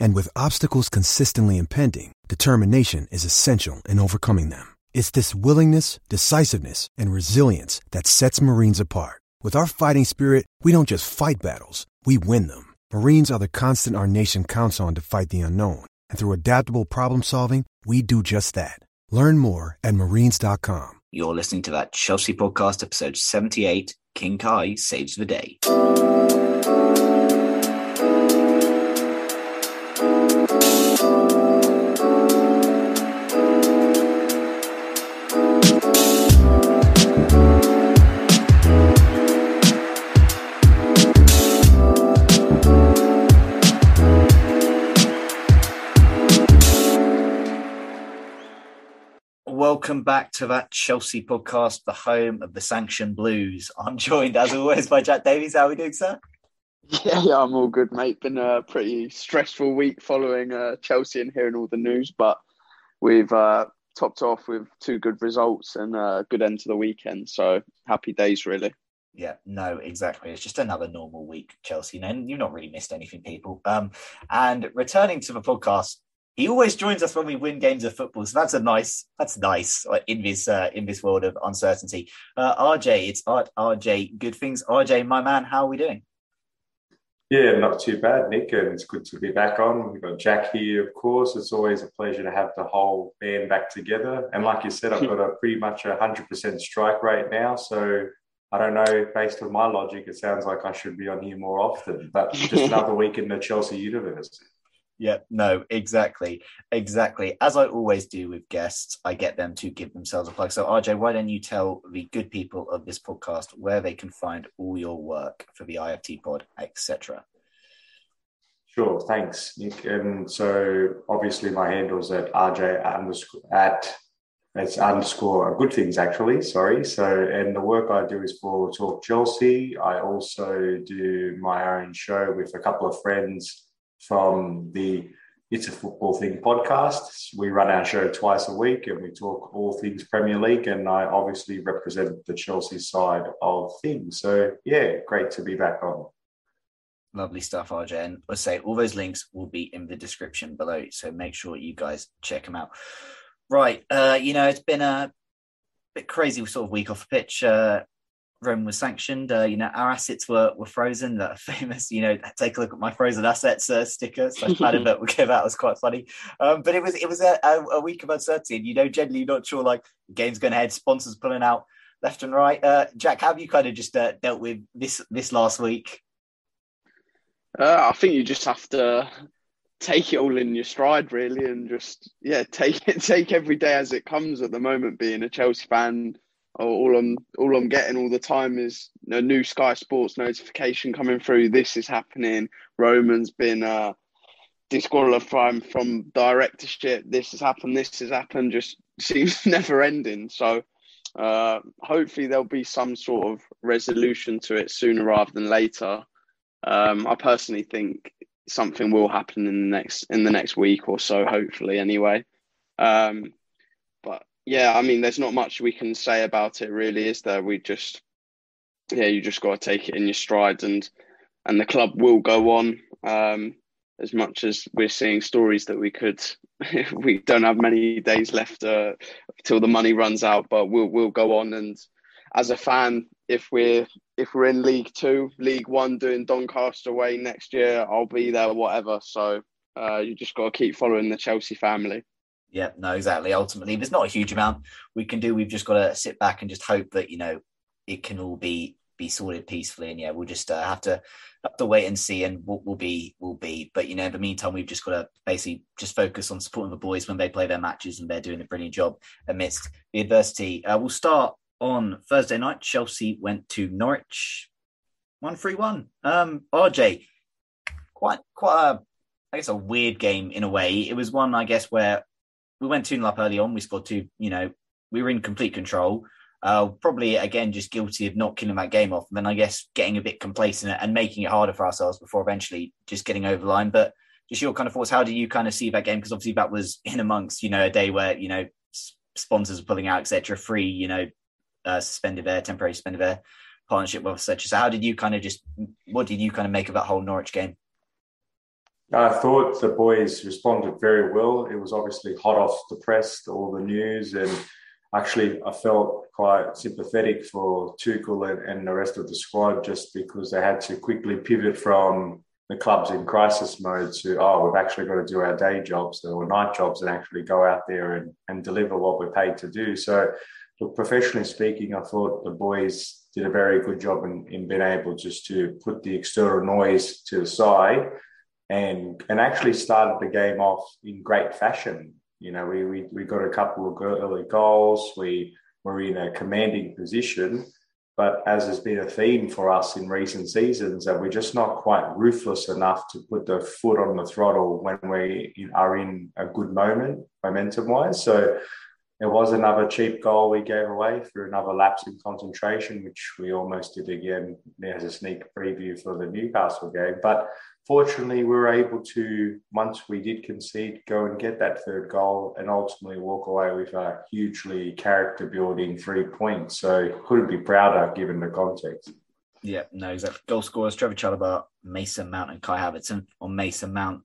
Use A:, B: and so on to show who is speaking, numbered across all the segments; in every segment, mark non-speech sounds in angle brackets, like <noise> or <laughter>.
A: And with obstacles consistently impending, determination is essential in overcoming them. It's this willingness, decisiveness, and resilience that sets Marines apart. With our fighting spirit, we don't just fight battles, we win them. Marines are the constant our nation counts on to fight the unknown. And through adaptable problem solving, we do just that. Learn more at marines.com.
B: You're listening to that Chelsea podcast, episode 78 King Kai Saves the Day. Welcome back to that Chelsea podcast, the home of the Sanction Blues. I'm joined, as always, by Jack Davies. How are we doing, sir?
C: Yeah, yeah, I'm all good, mate. Been a pretty stressful week following uh, Chelsea and hearing all the news, but we've uh, topped off with two good results and a good end to the weekend. So happy days, really.
B: Yeah, no, exactly. It's just another normal week, Chelsea. And you've not really missed anything, people. Um, and returning to the podcast, he always joins us when we win games of football, so that's a nice. That's nice in this uh, in this world of uncertainty. Uh, RJ, it's Art RJ. Good things, RJ, my man. How are we doing?
D: Yeah, not too bad, Nick, and it's good to be back on. We've got Jack here, of course. It's always a pleasure to have the whole band back together. And like you said, I've got a pretty much a hundred percent strike rate now, so I don't know. Based on my logic, it sounds like I should be on here more often. But just another week in the Chelsea universe.
B: Yeah, no, exactly. Exactly. As I always do with guests, I get them to give themselves a plug. So, RJ, why don't you tell the good people of this podcast where they can find all your work for the IFT pod, etc.?
D: Sure, thanks, Nick. And so, obviously, my handle's at RJ underscore at it's underscore good things actually. Sorry. So, and the work I do is for Talk Chelsea. I also do my own show with a couple of friends from the It's a Football Thing podcast. We run our show twice a week and we talk all things Premier League. And I obviously represent the Chelsea side of things. So, yeah, great to be back on.
B: Lovely stuff, RJ. And I say all those links will be in the description below. So make sure you guys check them out. Right. Uh, you know, it's been a bit crazy sort of week off the pitch. Uh, Rome was sanctioned. Uh, you know, our assets were were frozen. That <laughs> famous, you know, take a look at my frozen assets uh, sticker. So Adam <laughs> that we gave out was quite funny. Um, but it was it was a, a, a, week of uncertainty, and you know, generally not sure like game's going ahead, sponsors pulling out left and right. Uh, Jack, how have you kind of just uh, dealt with this this last week?
C: Uh, I think you just have to take it all in your stride, really, and just yeah, <laughs> take it, take every day as it comes. At the moment, being a Chelsea fan all I'm all I'm getting all the time is a new Sky Sports notification coming through. This is happening. Roman's been uh, disqualified from directorship. This has happened. This has happened. Just <laughs> seems never ending. So uh, hopefully there'll be some sort of resolution to it sooner rather than later. Um, I personally think something will happen in the next in the next week or so. Hopefully, anyway. Um, yeah, I mean, there's not much we can say about it, really, is there? We just, yeah, you just got to take it in your stride, and and the club will go on. Um, as much as we're seeing stories that we could <laughs> we don't have many days left uh, till the money runs out, but we'll we'll go on. And as a fan, if we're if we're in League Two, League One, doing Doncaster away next year, I'll be there, whatever. So uh, you just got to keep following the Chelsea family.
B: Yeah, no, exactly. Ultimately, there's not a huge amount we can do. We've just got to sit back and just hope that you know it can all be be sorted peacefully. And yeah, we'll just uh, have to have to wait and see, and what will be will be. But you know, in the meantime, we've just got to basically just focus on supporting the boys when they play their matches, and they're doing a brilliant job amidst the adversity. Uh, we'll start on Thursday night. Chelsea went to Norwich, one three one. Um, RJ, quite quite a I guess a weird game in a way. It was one I guess where we went 2 0 up early on. We scored two, you know, we were in complete control. Uh, probably again just guilty of not killing that game off, and then I guess getting a bit complacent and making it harder for ourselves before eventually just getting over the line. But just your kind of thoughts, how do you kind of see that game? Because obviously that was in amongst you know a day where you know sponsors are pulling out, etc. Three, you know, uh, suspended their temporary suspended their partnership with such. So how did you kind of just what did you kind of make of that whole Norwich game?
D: I thought the boys responded very well. It was obviously hot off the press, all the news, and actually I felt quite sympathetic for Tuchel and, and the rest of the squad just because they had to quickly pivot from the clubs in crisis mode to oh we've actually got to do our day jobs or night jobs and actually go out there and, and deliver what we're paid to do. So look, professionally speaking, I thought the boys did a very good job in, in being able just to put the external noise to the side and and actually started the game off in great fashion. You know, we we, we got a couple of early goals. We were in a commanding position, but as has been a theme for us in recent seasons, that we're just not quite ruthless enough to put the foot on the throttle when we are in a good moment, momentum wise. So It was another cheap goal we gave away through another lapse in concentration, which we almost did again as a sneak preview for the Newcastle game. But fortunately, we were able to, once we did concede, go and get that third goal and ultimately walk away with a hugely character building three points. So couldn't be prouder given the context.
B: Yeah, no, exactly. Goal scorers Trevor Chalobah, Mason Mount, and Kai Havertz. And On Mason Mount,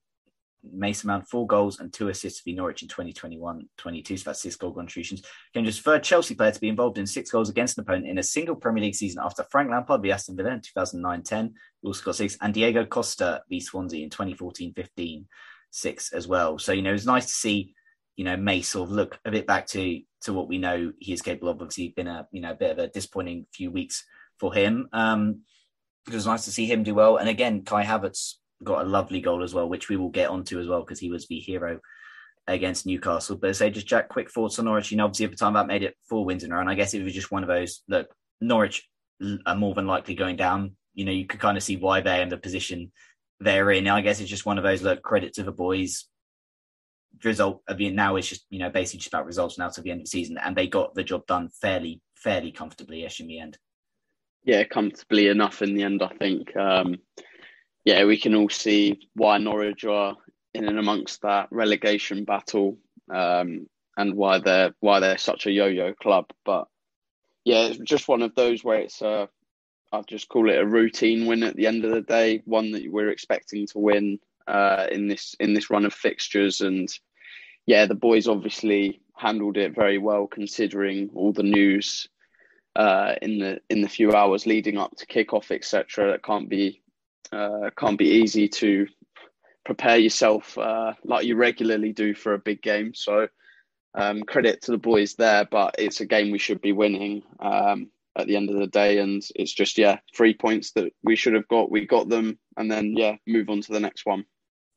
B: Mason Mount, four goals and two assists for Norwich in 2021 22. So that's six goal contributions. Became just third Chelsea player to be involved in six goals against an opponent in a single Premier League season after Frank Lampard v Aston Villa in 2009 10, also got six, and Diego Costa v Swansea in 2014 15, six as well. So, you know, it's nice to see, you know, May sort of look a bit back to to what we know he is capable of. Obviously, been a, you know, a bit of a disappointing few weeks for him. Um, it was nice to see him do well. And again, Kai Havertz got a lovely goal as well, which we will get onto as well because he was the hero against Newcastle. But say just Jack, quick thoughts on Norwich. You know, obviously at the time that made it four wins in a row, and I guess it was just one of those. Look, Norwich are more than likely going down. You know, you could kind of see why they're in the position they're in. I guess it's just one of those. Look, credit to the boys. Result of the now it's just you know basically just about results now to the end of the season, and they got the job done fairly fairly comfortably ish in the end.
C: Yeah, comfortably enough in the end, I think. Um, yeah, we can all see why Norwich are in and amongst that relegation battle, um, and why they're why they're such a yo-yo club. But yeah, it's just one of those where it's a I'll just call it a routine win at the end of the day, one that we're expecting to win uh, in this in this run of fixtures. And yeah, the boys obviously handled it very well considering all the news uh, in the in the few hours leading up to kickoff, etc. That can't be uh, can't be easy to prepare yourself uh, like you regularly do for a big game. So um, credit to the boys there, but it's a game we should be winning um, at the end of the day. And it's just, yeah, three points that we should have got. We got them. And then, yeah, move on to the next one.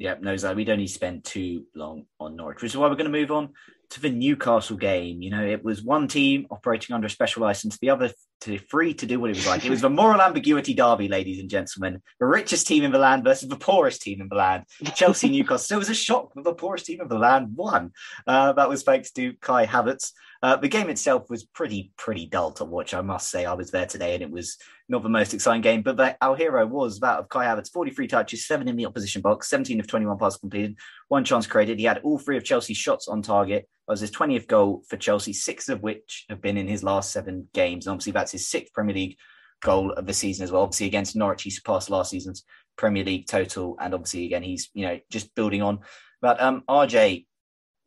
B: Yeah, no, Zach, we don't need to spend too long on Norwich, which is why we're going to move on to the Newcastle game. You know, it was one team operating under a special license, the other to free to do what it was like. It was the moral ambiguity derby, ladies and gentlemen. The richest team in the land versus the poorest team in the land. Chelsea <laughs> Newcastle. So it was a shock that the poorest team in the land won. Uh, that was thanks to Kai Havertz. Uh, the game itself was pretty, pretty dull to watch. I must say, I was there today, and it was not the most exciting game. But the, our hero was that of Kai Havertz: forty-three touches, seven in the opposition box, seventeen of twenty-one passes completed, one chance created. He had all three of Chelsea's shots on target. That was his twentieth goal for Chelsea, six of which have been in his last seven games. And obviously, that's his sixth Premier League goal of the season as well. Obviously, against Norwich, he surpassed last season's Premier League total, and obviously, again, he's you know just building on. But um, RJ,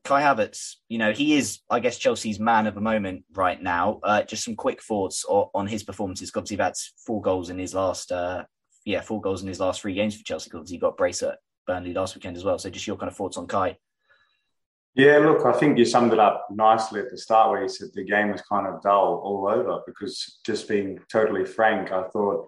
B: Kai Havertz, you know, he is, I guess, Chelsea's man of the moment right now. Uh, just some quick thoughts on, on his performances. Obviously, that's four goals in his last, uh, yeah, four goals in his last three games for Chelsea. Because he got brace at Burnley last weekend as well. So, just your kind of thoughts on Kai.
D: Yeah, look, I think you summed it up nicely at the start where you said the game was kind of dull all over because just being totally frank, I thought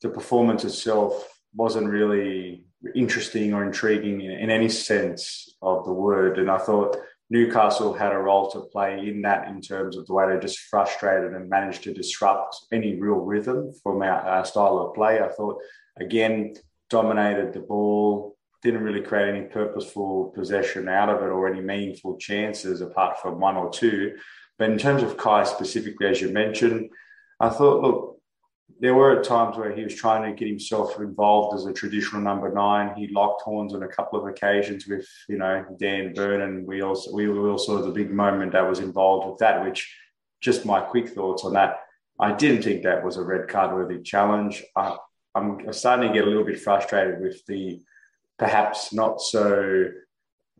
D: the performance itself wasn't really interesting or intriguing in, in any sense of the word. And I thought Newcastle had a role to play in that in terms of the way they just frustrated and managed to disrupt any real rhythm from our, our style of play. I thought, again, dominated the ball, didn't really create any purposeful possession out of it or any meaningful chances apart from one or two. But in terms of Kai specifically, as you mentioned, I thought, look, there were times where he was trying to get himself involved as a traditional number nine. He locked horns on a couple of occasions with, you know, Dan Burn, and we also we all saw the big moment that was involved with that. Which, just my quick thoughts on that. I didn't think that was a red card worthy challenge. I, I'm starting to get a little bit frustrated with the perhaps not so,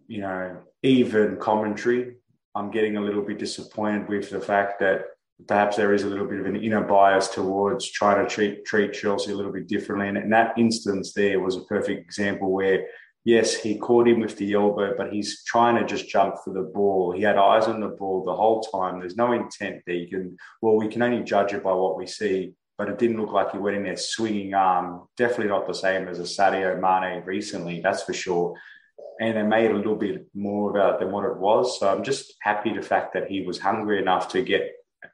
D: you know, even commentary. I'm getting a little bit disappointed with the fact that perhaps there is a little bit of an inner bias towards trying to treat, treat Chelsea a little bit differently. And in that instance, there was a perfect example where, yes, he caught him with the elbow, but he's trying to just jump for the ball. He had eyes on the ball the whole time. There's no intent there. You can, well, we can only judge it by what we see but it didn't look like he went in there swinging arm. Definitely not the same as a Sadio Mane recently, that's for sure. And they made a little bit more about it than what it was. So I'm just happy the fact that he was hungry enough to get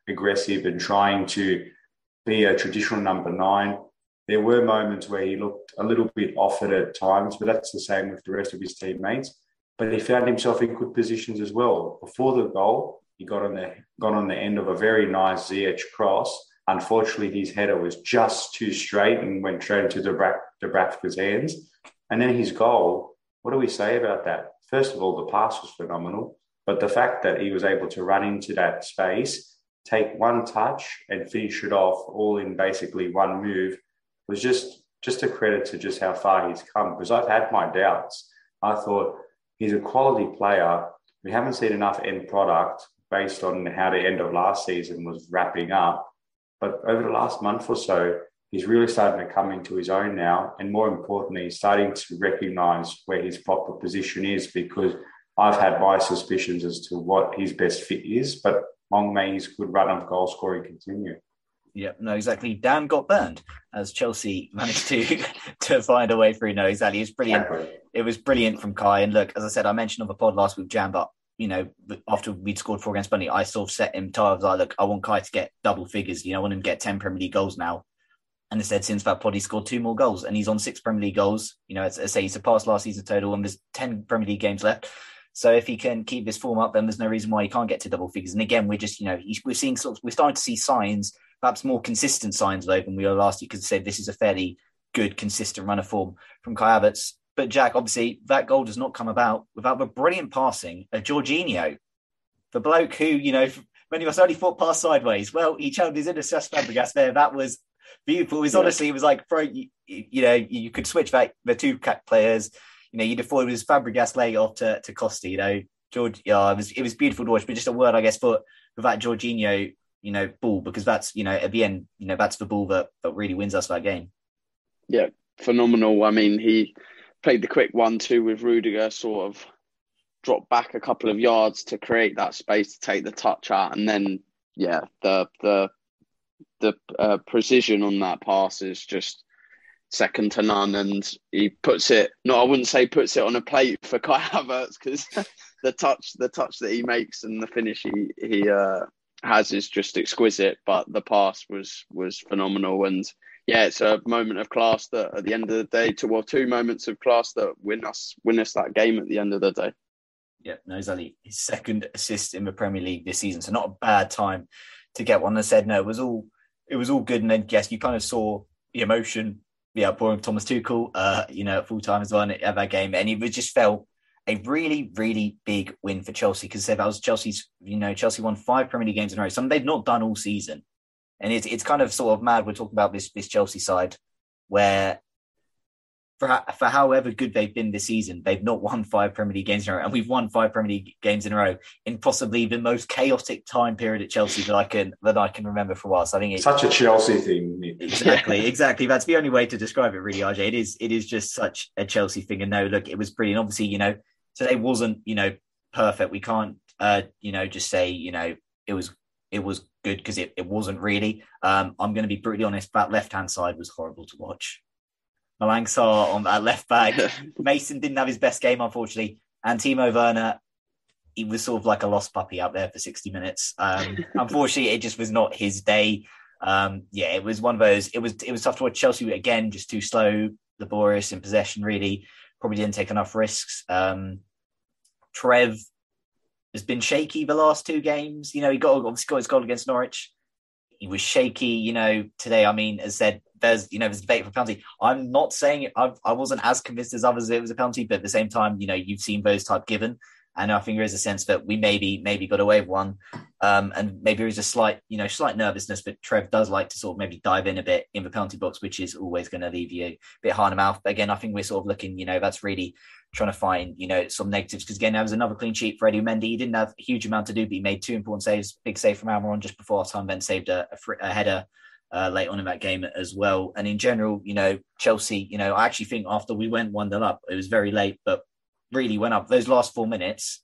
D: aggressive and trying to be a traditional number nine. There were moments where he looked a little bit off it at times, but that's the same with the rest of his teammates. But he found himself in good positions as well. Before the goal, he got on the got on the end of a very nice Ziyech cross Unfortunately, his header was just too straight and went straight into Dubravka's hands. And then his goal, what do we say about that? First of all, the pass was phenomenal, but the fact that he was able to run into that space, take one touch and finish it off all in basically one move was just just a credit to just how far he's come because I've had my doubts. I thought he's a quality player. We haven't seen enough end product based on how the end of last season was wrapping up. But over the last month or so, he's really starting to come into his own now. And more importantly, he's starting to recognize where his proper position is because I've had my suspicions as to what his best fit is. But long may his good run of goal scoring continue.
B: Yeah, no, exactly. Dan got burned as Chelsea <laughs> managed to to find a way through. No, exactly. It was brilliant. It was brilliant from Kai. And look, as I said, I mentioned on the pod last week, Jam, but you know, after we'd scored four against Burnley, I sort of set him targets like, look, I want Kai to get double figures. You know, I want him to get 10 Premier League goals now. And instead, since that pod, he scored two more goals and he's on six Premier League goals. You know, as I say, he surpassed last season total and there's 10 Premier League games left. So if he can keep this form up, then there's no reason why he can't get to double figures. And again, we're just, you know, we're seeing sort of, we're starting to see signs, perhaps more consistent signs though than we were last year, because say this is a fairly good, consistent run of form from Kai Havertz. But Jack, obviously, that goal does not come about without the brilliant passing of Jorginho the bloke who, you know, many of us only fought passed sideways. Well, he channeled his inner Cesc Fabregas there. That was beautiful. It was yeah. honestly, it was like, bro, you, you, know, you could switch back the two players. You know, you'd have thought it was Fabregas laying off to, to Costa, you know. George, yeah, it was it was beautiful to watch, but just a word, I guess, for, for that Jorginho, you know, ball, because that's, you know, at the end, you know, that's the ball that, that really wins us that game.
C: Yeah, phenomenal. I mean, he played the quick one two with Rudiger, sort of dropped back a couple of yards to create that space to take the touch out, and then yeah, the the the uh, precision on that pass is just second to none, and he puts it. No, I wouldn't say puts it on a plate for Kai <laughs> Havertz because <laughs> the touch, the touch that he makes and the finish he he uh, has is just exquisite. But the pass was was phenomenal, and yeah, it's a moment of class that at the end of the day, two or two moments of class that win us win us that game at the end of the day.
B: Yeah, no, exactly. His second assist in the Premier League this season, so not a bad time to get one. I said no, it was all it was all good, and then yes, you kind of saw the emotion, the outpouring of Thomas Tuchel, uh, you know, at full time as well at that game, and it just felt a really, really big win for Chelsea because that was Chelsea's. You know, Chelsea won five Premier League games in a row, something they've not done all season, and it's it's kind of sort of mad. We're talking about this this Chelsea side where for for however good they've been this season, they've not won five Premier League games in a row, and we've won five Premier League games in a row in possibly the most chaotic time period at Chelsea that I can that I can remember for a while. So I think it's
D: such a Chelsea thing. <laughs>
B: Exactly, exactly. That's the only way to describe it, really, RJ. It is it is just such a Chelsea thing. And no, look, it was brilliant. Obviously, you know, today wasn't you know perfect. We can't uh you know just say you know it was it was good because it, it wasn't really. Um, I'm going to be brutally honest. That left hand side was horrible to watch. Malang Sarr on that left back. <laughs> Mason didn't have his best game, unfortunately. And Timo Werner, he was sort of like a lost puppy out there for 60 minutes. Um, <laughs> unfortunately, it just was not his day. Um, yeah, it was one of those. It was it was tough to watch. Chelsea again, just too slow, laborious in possession. Really, probably didn't take enough risks. Um, Trev has been shaky the last two games. You know, he got obviously got his goal against Norwich. He was shaky. You know, today. I mean, as said, there's you know there's debate for penalty. I'm not saying. I've, I wasn't as convinced as others that it was a penalty, but at the same time, you know, you've seen those type given, and I think there is a sense that we maybe maybe got away with one, um, and maybe there is a slight you know slight nervousness. But Trev does like to sort of maybe dive in a bit in the penalty box, which is always going to leave you a bit hard to mouth. But again, I think we're sort of looking, you know, that's really trying to find, you know, some negatives. Because again, there was another clean sheet for Eddie Mendy. He didn't have a huge amount to do, but he made two important saves. Big save from Almiron just before time, then saved a, a, a header uh, late on in that game as well. And in general, you know, Chelsea, you know, I actually think after we went 1 0 up, it was very late, but really went up those last four minutes.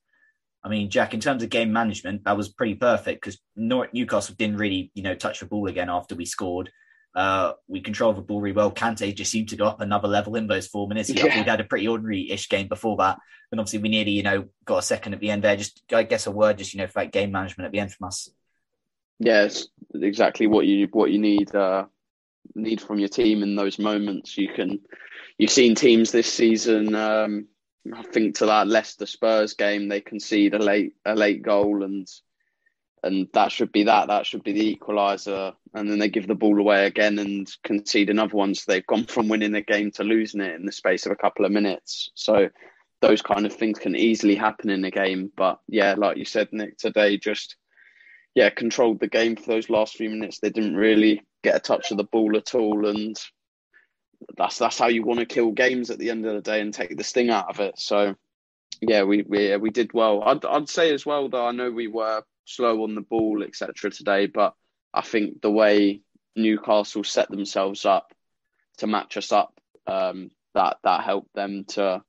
B: I mean, Jack, in terms of game management, that was pretty perfect because Newcastle didn't really, you know, touch the ball again after we scored. Uh, we controlled the ball really well. Kante just seemed to go up another level in those four minutes. Yeah. had a pretty ordinary-ish game before that, and obviously we nearly, you know, got a second at the end there. Just, I guess, a word, just you know, for that game management at the end from us.
C: Yes, exactly what you what you need uh, need from your team in those moments. You can, you've seen teams this season. Um, I think to that Leicester Spurs game, they concede a late a late goal and and that should be that. That should be the equaliser. And then they give the ball away again and concede another one. So they've gone from winning the game to losing it in the space of a couple of minutes. So those kind of things can easily happen in a game. But yeah, like you said, Nick, today just yeah controlled the game for those last few minutes. They didn't really get a touch of the ball at all, and that's that's how you want to kill games at the end of the day and take the sting out of it. So yeah, we we we did well. I'd I'd say as well though. I know we were slow on the ball, etc. today, but I think the way Newcastle set themselves up to match us up, um, that that helped them to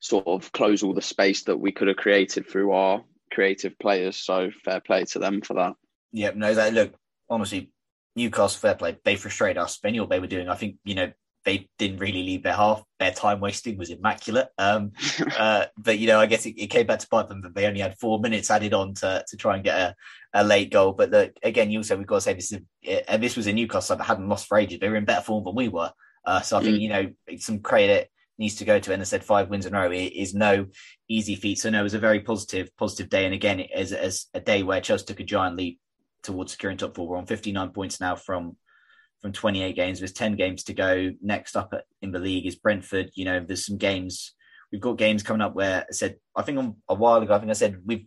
C: sort of close all the space that we could have created through our creative players. So fair play to them for that.
B: Yeah, no, that look honestly, Newcastle fair play. They frustrated us. They knew what they were doing. I think you know they didn't really leave their half. Their time wasting was immaculate. Um, <laughs> uh, but you know, I guess it, it, came back to bite them that they only had four minutes added on to to try and get a, a late goal. But the, again, you also we've got to say this is and this was a Newcastle that hadn't lost for ages. They were in better form than we were. Uh, so I think mm. you know some credit needs to go to. And I said five wins in a row is no easy feat. So no, it was a very positive positive day. And again, as as a day where Chelsea took a giant leap towards securing top four. We're on 59 points now from from 28 games. There's 10 games to go. Next up in the league is Brentford. You know, there's some games. We've got games coming up where I said, I think a while ago, I think I said we've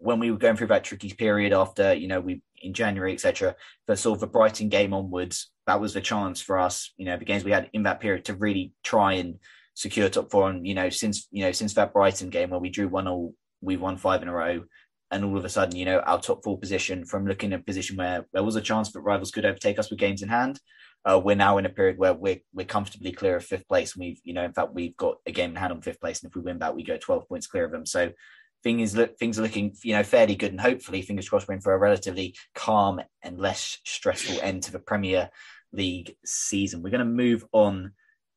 B: when we were going through that tricky period after, you know, we in January, etc. For sort of the Brighton game onwards, that was the chance for us, you know, the games we had in that period to really try and secure top four. And you know, since you know, since that Brighton game where we drew one all, we've won five in a row and all of a sudden, you know, our top four position from looking at a position where there was a chance that rivals could overtake us with games in hand. Uh, we're now in a period where we're we're comfortably clear of fifth place. And We've, you know, in fact, we've got a game in hand on fifth place, and if we win that, we go twelve points clear of them. So, things look things are looking, you know, fairly good, and hopefully, fingers crossed, we're in for a relatively calm and less stressful end to the Premier League season. We're going to move on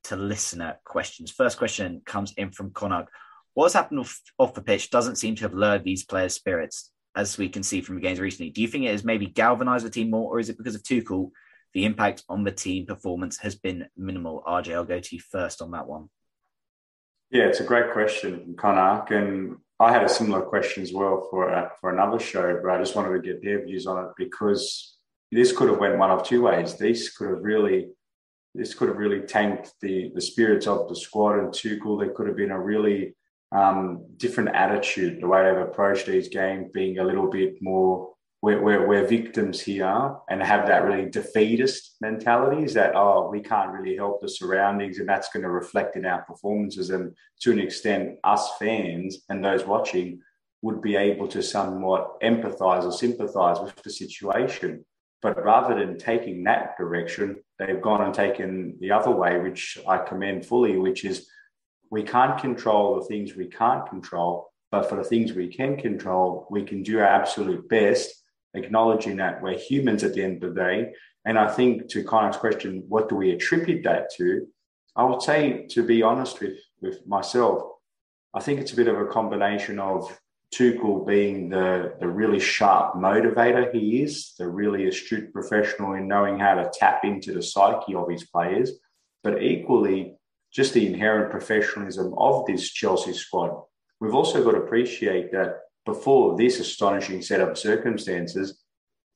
B: to listener questions. First question comes in from Connor. What's happened off, off the pitch doesn't seem to have lured these players' spirits, as we can see from the games recently. Do you think it has maybe galvanized the team more, or is it because of Tuchel? The impact on the team performance has been minimal. RJ, I'll go to you first on that one.
D: Yeah, it's a great question, Connor, and I had a similar question as well for uh, for another show, but I just wanted to get their views on it because this could have went one of two ways. This could have really this could have really tanked the the spirits of the squad and Tuchel. There could have been a really um, different attitude, the way they've approached these games, being a little bit more we're, we're, we're victims here and have that really defeatist mentality is that, oh, we can't really help the surroundings and that's going to reflect in our performances. And to an extent, us fans and those watching would be able to somewhat empathize or sympathize with the situation. But rather than taking that direction, they've gone and taken the other way, which I commend fully, which is we can't control the things we can't control, but for the things we can control, we can do our absolute best acknowledging that we're humans at the end of the day. And I think to Connor's question, what do we attribute that to? I would say, to be honest with, with myself, I think it's a bit of a combination of Tuchel being the, the really sharp motivator he is, the really astute professional in knowing how to tap into the psyche of his players, but equally just the inherent professionalism of this Chelsea squad. We've also got to appreciate that before this astonishing set of circumstances,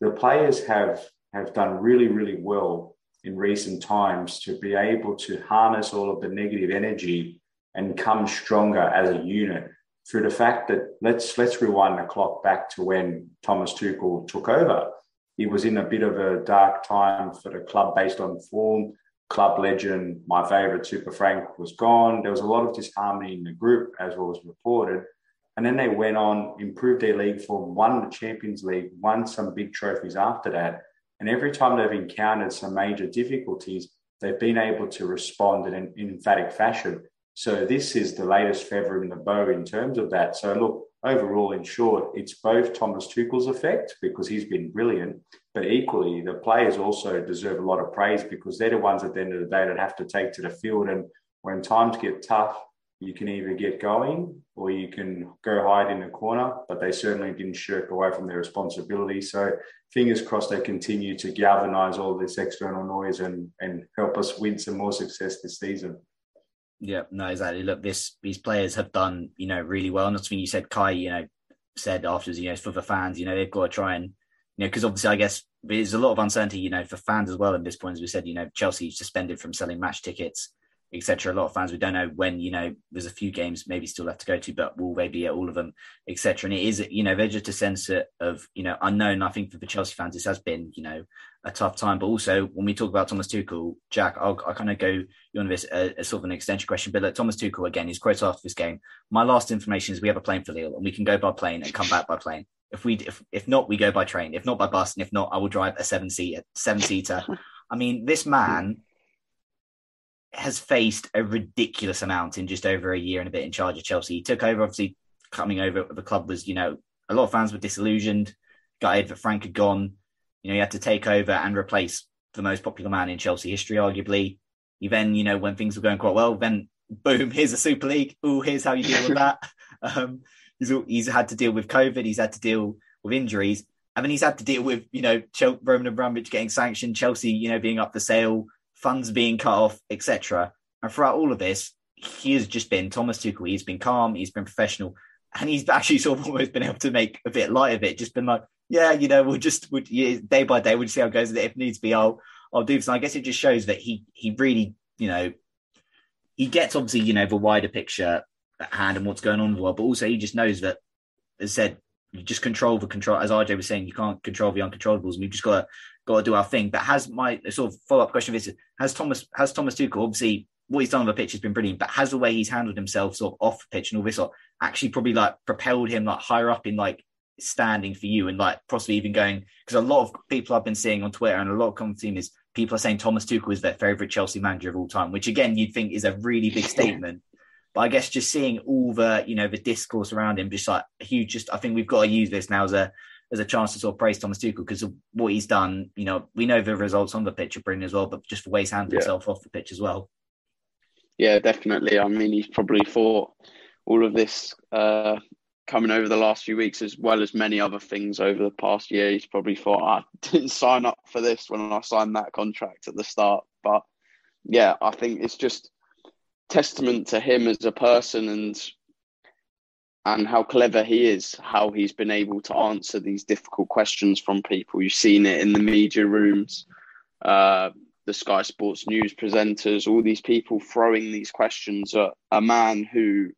D: the players have, have done really, really well in recent times to be able to harness all of the negative energy and come stronger as a unit through the fact that let's let's rewind the clock back to when Thomas Tuchel took over. He was in a bit of a dark time for the club based on form. Club legend, my favourite Super Frank, was gone. There was a lot of disharmony in the group, as was reported. And then they went on, improved their league form, won the Champions League, won some big trophies after that. And every time they've encountered some major difficulties, they've been able to respond in an emphatic fashion. So this is the latest feather in the bow in terms of that. So look, overall, in short, it's both Thomas Tuchel's effect because he's been brilliant, but equally the players also deserve a lot of praise because they're the ones at the end of the day that have to take to the field. And when times get tough, you can either get going or you can go hide in a corner, but they certainly didn't shirk away from their responsibility. So fingers crossed they continue to galvanize all this external noise and, and help us win some more success this season.
B: Yeah, no, exactly. Look, this these players have done, you know, really well. And that's when you said Kai, you know, said afterwards, you know, for the fans, you know, they've got to try and, you know, because obviously I guess there's a lot of uncertainty, you know, for fans as well at this point, as we said, you know, Chelsea suspended from selling match tickets etc. A lot of fans we don't know when you know there's a few games maybe still left to go to, but will they be at all of them, etc. And it is you know they're just a sense of you know unknown. I think for the Chelsea fans this has been you know a tough time, but also when we talk about Thomas Tuchel, Jack, I'll, I'll kind of go on this a, a, sort of an extension question, but like Thomas Tuchel again, his quote after this game. My last information is we have a plane for Lille and we can go by plane and come back by plane. If we if, if not, we go by train. If not by bus, and if not, I will drive a seven seat seven seater. I mean, this man has faced a ridiculous amount in just over a year and a bit in charge of Chelsea. He took over, obviously, coming over. The club was, you know, a lot of fans were disillusioned, gutted that Frank had gone. You know, he had to take over and replace the most popular man in Chelsea history, arguably. He then, you know, when things were going quite well, then boom, here's a Super League. Oh, here's how you deal with that. <laughs> Um, he's, he's had to deal with COVID. He's had to deal with injuries. I mean, he's had to deal with, you know, Roman Abramovich getting sanctioned, Chelsea, you know, being up for sale, funds being cut off, etc. And throughout all of this, he has just been Thomas Tuchel. He's been calm, he's been professional, and he's <laughs> actually sort of almost been able to make a bit light of it. Just been like, yeah, you know, we'll just we'll, yeah, day by day, we'll just see how it goes. If needs be, I'll I'll do this. And I guess it just shows that he he really, you know, he gets obviously you know the wider picture at hand and what's going on in the world, but also he just knows that, as said, you just control the control. As RJ was saying, you can't control the uncontrollables. And we've just got to got to do our thing. But has my sort of follow up question is has Thomas has Thomas Tuchel obviously what he's done on the pitch has been brilliant, but has the way he's handled himself sort of off the pitch and all this sort actually probably like propelled him like higher up in like standing for you and like possibly even going because a lot of people I've been seeing on Twitter and a lot of common theme is people are saying Thomas Tuchel is their favourite Chelsea manager of all time, which again you'd think is a really big <laughs> statement. But I guess just seeing all the you know the discourse around him, just like huge. Just I think we've got to use this now as a as a chance to sort of praise Thomas Tuchel because of what he's done. You know, we know the results on the pitch are brilliant as well, but just the way he's handled yeah. himself off the pitch as well.
C: Yeah, definitely. I mean, he's probably thought all of this uh, coming over the last few weeks, as well as many other things over the past year. He's probably thought, I <laughs> didn't sign up for this when I signed that contract at the start. But yeah, I think it's just testament to him as a person and and how clever he is, how he's been able to answer these difficult questions from people. You've seen it in the media rooms, uh, the Sky Sports News presenters, all these people throwing these questions at a man who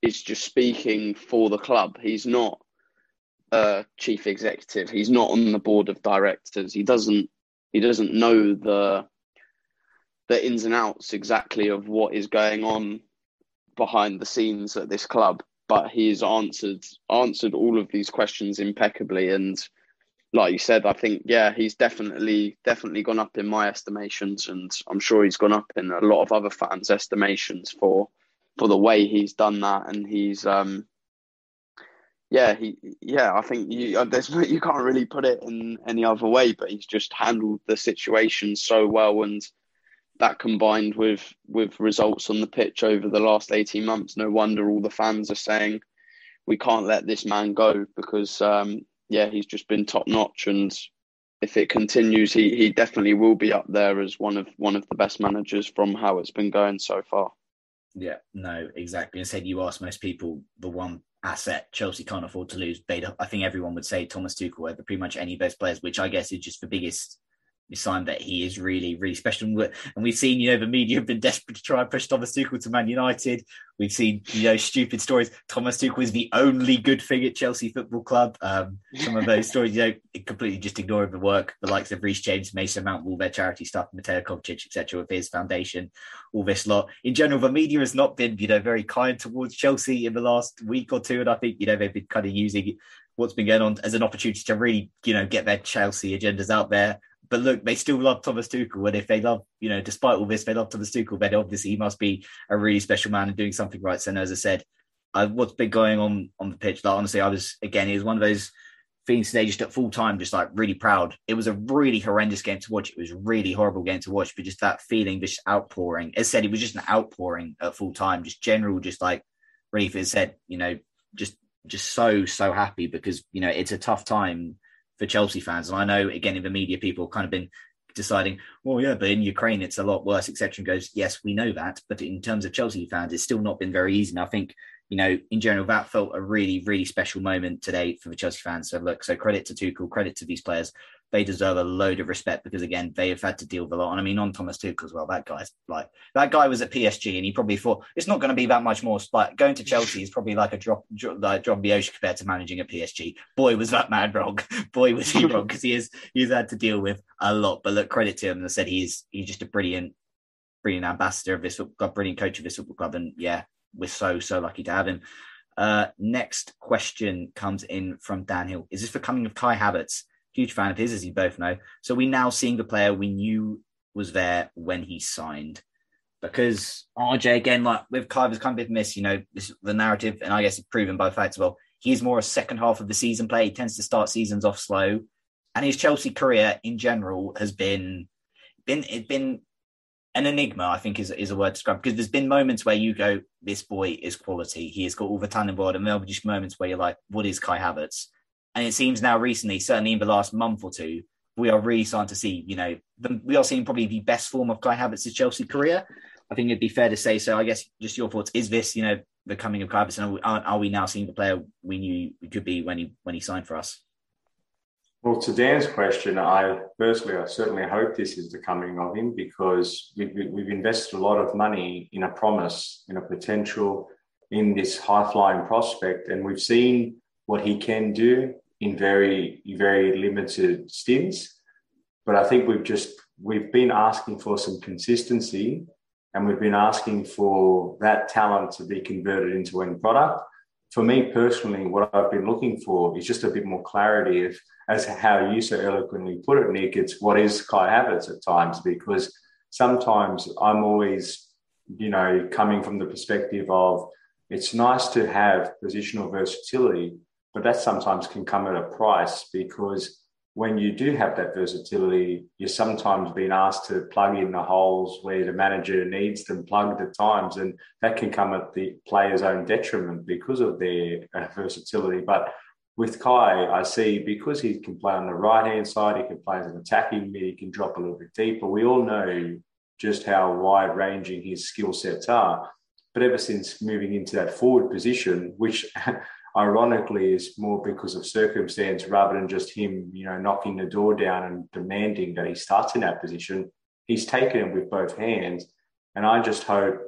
C: is just speaking for the club. He's not a chief executive. He's not on the board of directors. He doesn't he doesn't know the the ins and outs exactly of what is going on behind the scenes at this club. But he's answered answered all of these questions impeccably. And like you said, I think yeah, he's definitely definitely gone up in my estimations, and I'm sure he's gone up in a lot of other fans' estimations for for the way he's done that, and he's um yeah he yeah I think you uh, there's you can't really put it in any other way, but he's just handled the situation so well, and that combined with with results on the pitch over the last 18 months, no wonder all the fans are saying we can't let this man go because um, yeah, he's just been top notch, and if it continues, he he definitely will be up there as one of one of the best managers from how it's been going so far.
B: Yeah, no, exactly. And said you ask most people the one asset Chelsea can't afford to lose. I think everyone would say Thomas Tuchel over pretty much any best players, which I guess is just the biggest sign that he is really, really special. And we've seen, you know, the media have been desperate to try and push Thomas Tuchel to Man United. We've seen, you know, stupid stories. Thomas Tuchel is the only good thing at Chelsea Football Club. Um, some of those <laughs> stories, you know, completely just ignoring the work, the likes of Reece James, Mason Mount, all their charity stuff, Mateo Kovacic, etc., with his foundation, all this lot. In general, the media has not been, you know, very kind towards Chelsea in the last week or two. And I think, you know, they've been kind of using what's been going on as an opportunity to really, you know, get their Chelsea agendas out there but look, they still love Thomas Tuchel, and if they love, you know, despite all this, they love Thomas Tuchel. Then obviously he must be a really special man and doing something right. So, as I said, what's been going on on the pitch? Like honestly, I was again, it was one of those things today, just at full time, just like really proud. It was a really horrendous game to watch. It was really horrible game to watch, but just that feeling, this outpouring. As said, it was just an outpouring at full time, just general, just like really, as said, you know, just just so so happy because you know it's a tough time for Chelsea fans. And I know, again, in the media, people kind of been deciding, well, yeah, but in Ukraine it's a lot worse, etc. And goes, yes, we know that, but in terms of Chelsea fans, it's still not been very easy. And I think, you know, in general, that felt a really, really special moment today for the Chelsea fans. So look, so credit to Tuchel, credit to these players they deserve a load of respect because again they have had to deal with a lot. And I mean on Thomas Tuchel as well. That guy's like that guy was at PSG and he probably thought it's not going to be that much more. Like going to Chelsea is probably like a drop, drop like drop the ocean compared to managing a PSG. Boy was that man wrong. <laughs> Boy was he wrong because he is he's had to deal with a lot. But look, credit to him. I said he's he's just a brilliant, brilliant ambassador of this football club, brilliant coach of this football club, and yeah, we're so so lucky to have him. Uh, next question comes in from Dan Hill. Is this the coming of Kai Havertz? Huge fan of his, as you both know. So we're now seeing the player we knew was there when he signed. Because RJ, again, like with Clive, kind of miss, you know, this, the narrative, and I guess it's proven by the fact as well, he's more a second half of the season player. He tends to start seasons off slow. And his Chelsea career in general has been been it's been an enigma, I think is, is a word to describe because there's been moments where you go, this boy is quality. He has got all the talent in the world. And there'll be just moments where you're like, what is Kai Havertz? And it seems now recently, certainly in the last month or two, we are really starting to see, you know, the, we are seeing probably the best form of Kai Havertz's Chelsea career. I think it'd be fair to say. So I guess just your thoughts. Is this, you know, the coming of Kai Havertz? And are, are we now seeing the player we knew we could be when he when he signed for us?
D: Well, to Dan's question, I firstly, I certainly hope this is the coming of him because we've, we've invested a lot of money in a promise, in a potential, in this high flying prospect, and we've seen what he can do in very very limited stints. But I think we've just we've been asking for some consistency, and we've been asking for that talent to be converted into end product. For me personally, what I've been looking for is just a bit more clarity of as how you so eloquently put it, Nick. It's what is Kai Havertz at times because sometimes I'm always, you know, coming from the perspective of it's nice to have positional versatility, but that sometimes can come at a price because when you do have that versatility, you're sometimes being asked to plug in the holes where the manager needs them plugged at times, and that can come at the player's own detriment because of their uh, versatility. But with Kai, I see because he can play on the right hand side, he can play as an attacking mid, he can drop a little bit deeper. We all know just how wide ranging his skill sets are. But ever since moving into that forward position, which <laughs> ironically is more because of circumstance rather than just him, you know, knocking the door down and demanding that he starts in that position. He's taken it with both hands. And I just hope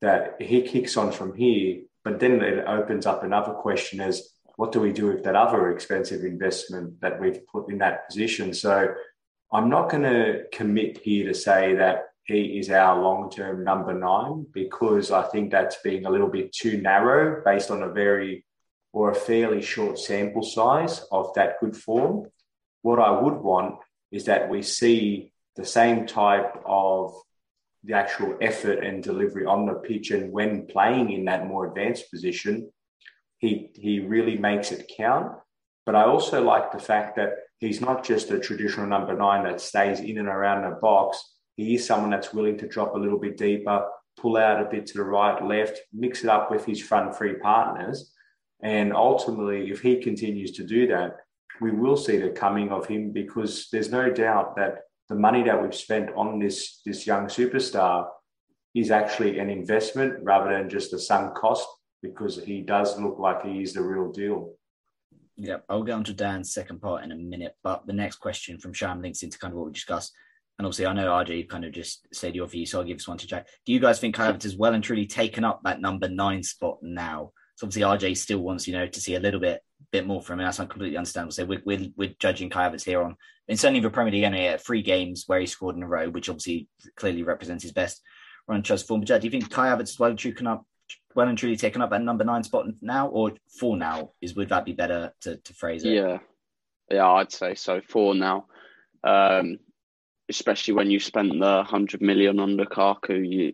D: that he kicks on from here. But then it opens up another question as what do we do with that other expensive investment that we've put in that position? So I'm not going to commit here to say that he is our long term number nine because I think that's being a little bit too narrow based on a very or a fairly short sample size of that good form. What I would want is that we see the same type of the actual effort and delivery on the pitch and when playing in that more advanced position, he he really makes it count. But I also like the fact that he's not just a traditional number nine that stays in and around the box. He is someone that's willing to drop a little bit deeper, pull out a bit to the right, left, mix it up with his front three partners. And ultimately, if he continues to do that, we will see the coming of him because there's no doubt that the money that we've spent on this this young superstar is actually an investment rather than just a sunk cost because he does look like he is the real deal.
B: Yeah, I'll get on to Dan's second part in a minute, but the next question from Sham links into kind of what we discussed. And obviously, I know RJ kind of just said your view, so I'll give this one to Jack. Do you guys think Havertz has well and truly taken up that number nine spot now? So obviously, RJ still wants you know to see a little bit bit more from him. That's not completely understandable. So we're, we're, we're judging Kai Havertz here on, and certainly the Premier League, anyway, three games where he scored in a row, which obviously clearly represents his best run trust form. But do you think Kai Havertz has well and truly, up, well and truly taken up that number nine spot now, or four now? Is would that be better to, to phrase it?
C: Yeah, yeah, I'd say so. Four now, um, especially when you spent the hundred million on Lukaku. You,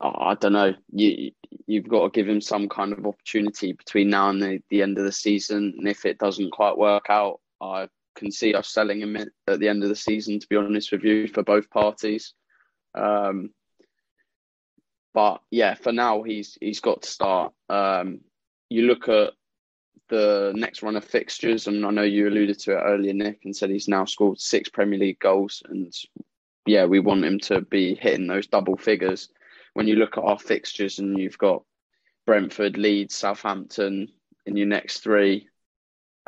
C: I don't know. You you've got to give him some kind of opportunity between now and the, the end of the season. And if it doesn't quite work out, I can see us selling him at the end of the season. To be honest with you, for both parties. Um, but yeah, for now he's he's got to start. Um, you look at the next run of fixtures, and I know you alluded to it earlier, Nick, and said he's now scored six Premier League goals, and yeah, we want him to be hitting those double figures. When you look at our fixtures, and you've got Brentford, Leeds, Southampton in your next three,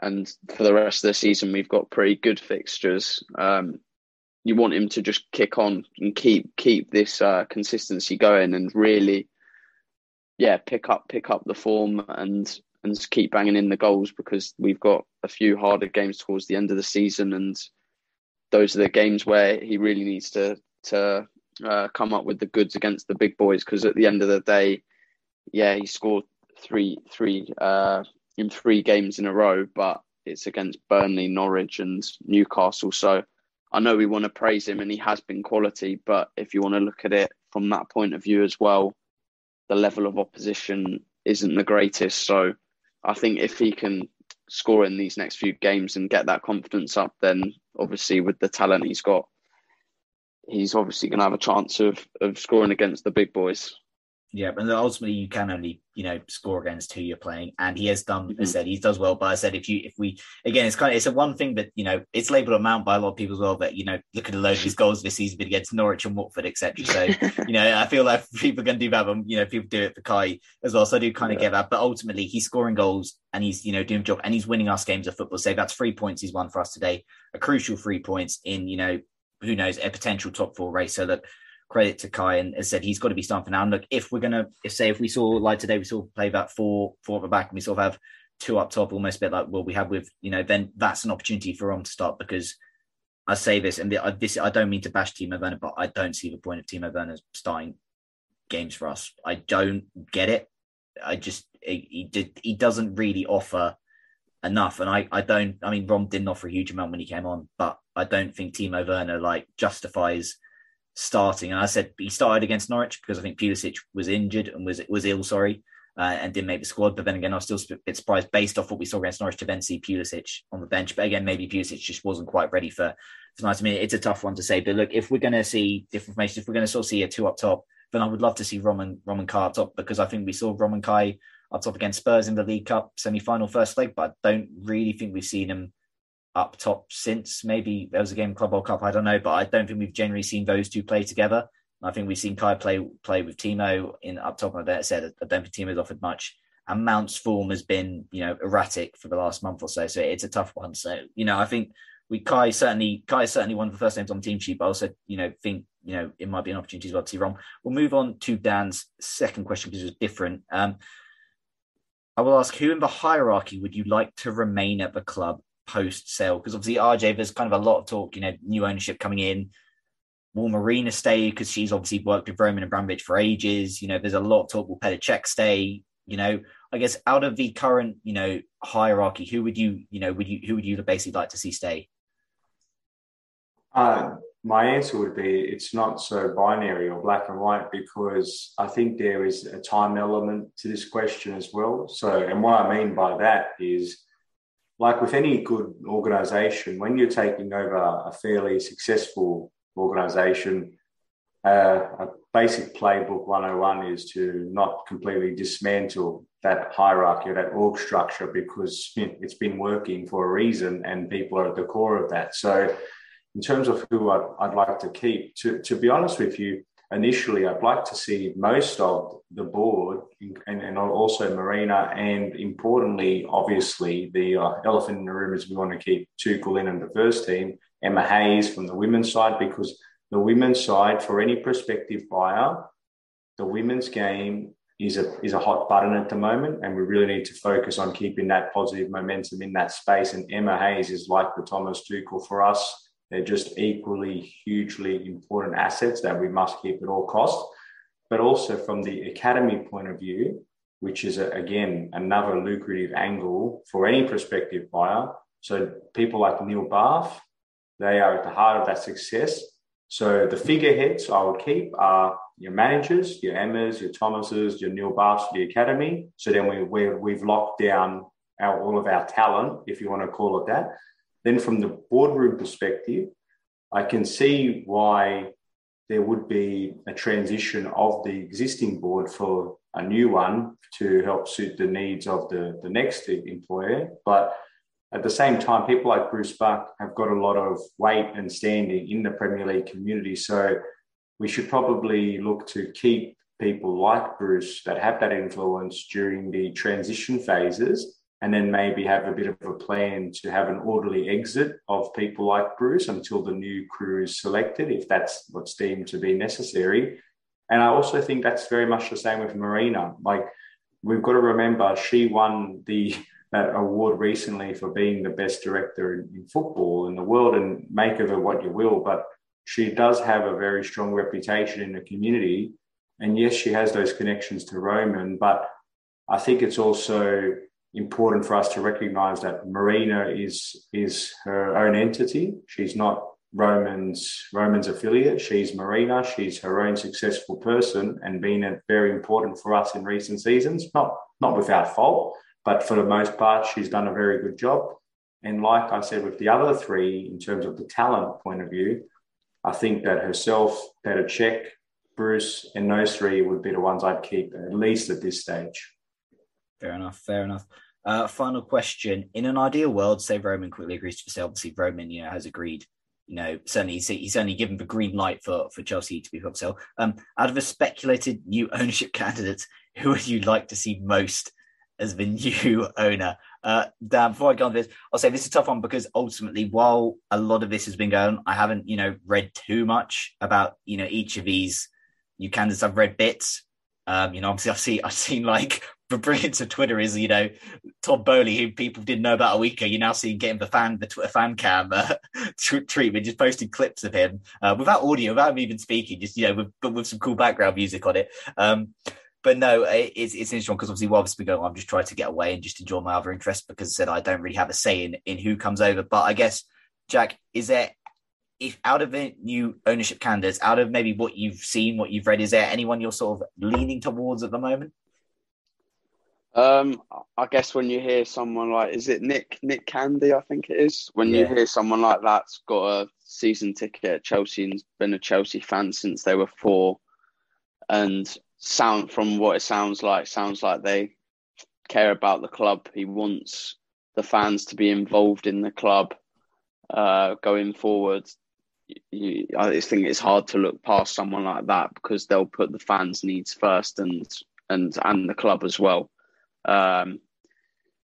C: and for the rest of the season, we've got pretty good fixtures. Um, you want him to just kick on and keep keep this uh, consistency going and really, yeah, pick up pick up the form and and keep banging in the goals because we've got a few harder games towards the end of the season and those are the games where he really needs to to uh, come up with the goods against the big boys because at the end of the day, yeah, he scored three three uh, in three games in a row, but it's against Burnley, Norwich, and Newcastle. So I know we want to praise him and he has been quality, but if you want to look at it from that point of view as well, the level of opposition isn't the greatest. So I think if he can score in these next few games and get that confidence up, then obviously with the talent he's got, he's obviously going to have a chance of of scoring against the big boys.
B: Yeah, and ultimately you can only you know score against who you're playing, and he has done. Mm-hmm. I said he does well, but I said if you if we again, it's kind of it's a one thing that you know it's labelled a mount by a lot of people as well. But you know, look at a load of his goals this season but against Norwich and Watford, etc. So <laughs> you know, I feel like people can do that, but you know, people do it for Kai as well. So I do kind of yeah. get that. But ultimately, he's scoring goals and he's you know doing a job and he's winning us games of football. So that's three points he's won for us today, a crucial three points in you know who knows a potential top four race. So that credit to Kai and as said he's got to be starting for now. And look, if we're gonna if say if we saw like today we saw play that four four at the back and we sort of have two up top, almost a bit like what we have with you know, then that's an opportunity for Rom to start because I say this and this I don't mean to bash Timo Werner, but I don't see the point of Timo Werner starting games for us. I don't get it. I just he, he did he doesn't really offer enough. And I, I don't I mean Rom didn't offer a huge amount when he came on, but I don't think Timo Werner like justifies starting. And I said he started against Norwich because I think Pulisic was injured and was was ill, sorry, uh, and didn't make the squad. But then again, I was still a bit surprised based off what we saw against Norwich to then see Pulisic on the bench. But again, maybe Pulisic just wasn't quite ready for tonight. I mean, it's a tough one to say. But look, if we're going to see different formations, if we're going to sort of see a two up top, then I would love to see Roman Roman Kai up top because I think we saw Roman Kai up top against Spurs in the League Cup semi final first leg, but I don't really think we've seen him up top since. Maybe there was a game Club World Cup, I don't know, but I don't think we've generally seen those two play together. I think we've seen Kai play play with Timo in up top. And I said I don't think Timo's offered much. And Mount's form has been, you know, erratic for the last month or so. So it's a tough one. So, you know, I think we Kai certainly Kai is certainly one of the first names on the team sheet, but I also, you know, think, you know, it might be an opportunity as well to see Rom. We'll move on to Dan's second question because it was different. Um, I will ask who in the hierarchy would you like to remain at the club post sale? Because obviously, RJ, there's kind of a lot of talk, you know, new ownership coming in. Will Marina stay? Because she's obviously worked with Roman and Abramovich for ages. You know, there's a lot of talk. Will Petr Cech stay? You know, I guess out of the current, you know, hierarchy, who would you, you know, would you, who would you basically like to see stay?
D: Uh, my answer would be it's not so binary or black and white because I think there is a time element to this question as well. So, and what I mean by that is like with any good organization, when you're taking over a fairly successful organization, uh, a basic playbook 101 is to not completely dismantle that hierarchy or that org structure because it's been working for a reason and people are at the core of that. So, in terms of who I'd, I'd like to keep, to, to be honest with you, initially I'd like to see most of the board and, and also Marina and importantly, obviously, the uh, elephant in the room is we want to keep Tuchel in and the first team, Emma Hayes from the women's side, because the women's side, for any prospective buyer, the women's game is a is a hot button at the moment, and we really need to focus on keeping that positive momentum in that space. And Emma Hayes is like the Thomas Tuchel for us. They're just equally hugely important assets that we must keep at all costs. But also from the academy point of view, which is a, again another lucrative angle for any prospective buyer. So people like Neil Bath, they are at the heart of that success. So the figureheads I would keep are your managers, your Emmas, your Thomases, your Neil Baths for the academy. So then we, we, we've locked down our, all of our talent, if you want to call it that. Then, from the boardroom perspective, I can see why there would be a transition of the existing board for a new one to help suit the needs of the, the next employer. But at the same time, people like Bruce Buck have got a lot of weight and standing in the Premier League community. So we should probably look to keep people like Bruce that have that influence during the transition phases and then maybe have a bit of a plan to have an orderly exit of people like Bruce until the new crew is selected, if that's what's deemed to be necessary. And I also think that's very much the same with Marina. Like we've got to remember, she won the that award recently for being the best director in, in football in the world, and make of it what you will. But she does have a very strong reputation in the community, and yes, she has those connections to Roman. But I think it's also important for us to recognize that Marina is is her own entity. She's not Roman's Roman's affiliate. She's Marina. She's her own successful person and been very important for us in recent seasons. Not not without fault, but for the most part, she's done a very good job. And like I said, with the other three, in terms of the talent point of view, I think that herself, Petr Cech, Bruce, and those three would be the ones I'd keep at least at this stage.
B: Fair enough. Fair enough. Uh, final question: In an ideal world, say Roman quickly agrees to sell. Obviously, Roman, you know, has agreed. You know, certainly he's, he's only given the green light for for Chelsea to be for sale. Um, out of the speculated new <laughs> ownership candidates, who would you like to see most as the <laughs> new owner? Uh, Dan, before I go on this, I'll say this is a tough one because ultimately, while a lot of this has been going, I haven't, you know, read too much about, you know, each of these new candidates. I've read bits. Um, you know, obviously I've seen I've seen like the brilliance of Twitter is, you know, Todd Boehly, who people didn't know about a week ago, you now see getting the fan, the Twitter fan cam uh, <laughs> treatment, just posting clips of him uh, without audio, without him even speaking, just you know, with, but with some cool background music on it. Um, but no, it's it's interesting because obviously while this has been going, on, I'm just trying to get away and just enjoy my other interests because I said I don't really have a say in in who comes over. But I guess, Jack, is there if out of the new ownership candidates, out of maybe what you've seen, what you've read, is there anyone you're sort of leaning towards at the moment?
C: Um, I guess when you hear someone like, is it Nick Nick Candy? I think it is. When yeah. you hear someone like that's got a season ticket at Chelsea and been a Chelsea fan since they were four, and sound from what it sounds like, sounds like they care about the club. He wants the fans to be involved in the club uh, going forward. You, I just think it's hard to look past someone like that because they'll put the fans' needs first and and and the club as well. Um,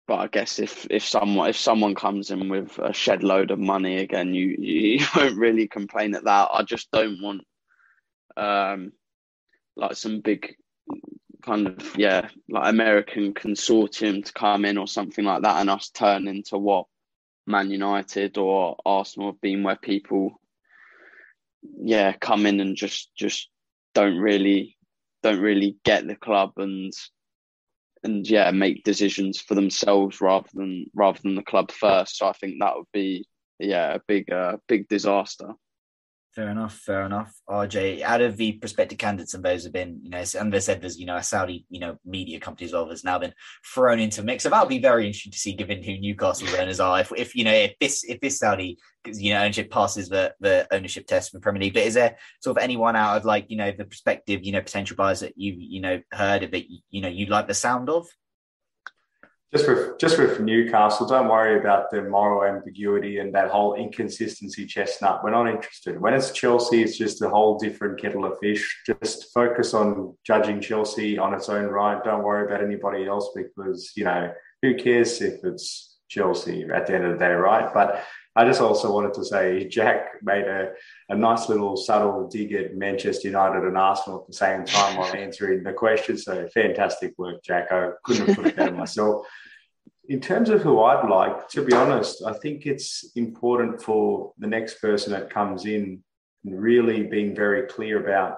C: but I guess if if someone if someone comes in with a shed load of money again, you <laughs> you won't really complain at that. I just don't want um like some big kind of yeah like American consortium to come in or something like that, and us turn into what Man United or Arsenal have been, where people yeah come in and just just don't really don't really get the club and and yeah make decisions for themselves rather than rather than the club first. So I think that would be yeah a big uh, big disaster.
B: Fair enough, fair enough. RJ, out of the prospective candidates and those have been, you know, and they said there's, you know, a Saudi, you know, media company as well that's now been thrown into mix. So that'll be very interesting to see, given who Newcastle owners are. If, if you know, if this if this Saudi, you know, ownership passes the the ownership test for Premier League, but is there sort of anyone out of like, you know, the prospective, you know, potential buyers that you you know heard of it, you know, you like the sound of?
D: Just with just with Newcastle, don't worry about the moral ambiguity and that whole inconsistency chestnut. We're not interested. When it's Chelsea, it's just a whole different kettle of fish. Just focus on judging Chelsea on its own right. Don't worry about anybody else because you know who cares if it's Chelsea at the end of the day, right? But I just also wanted to say Jack made a, a nice little subtle dig at Manchester United and Arsenal at the same time while answering the question. So fantastic work, Jack. I couldn't have put it better myself. In terms of who I'd like, to be honest, I think it's important for the next person that comes in really being very clear about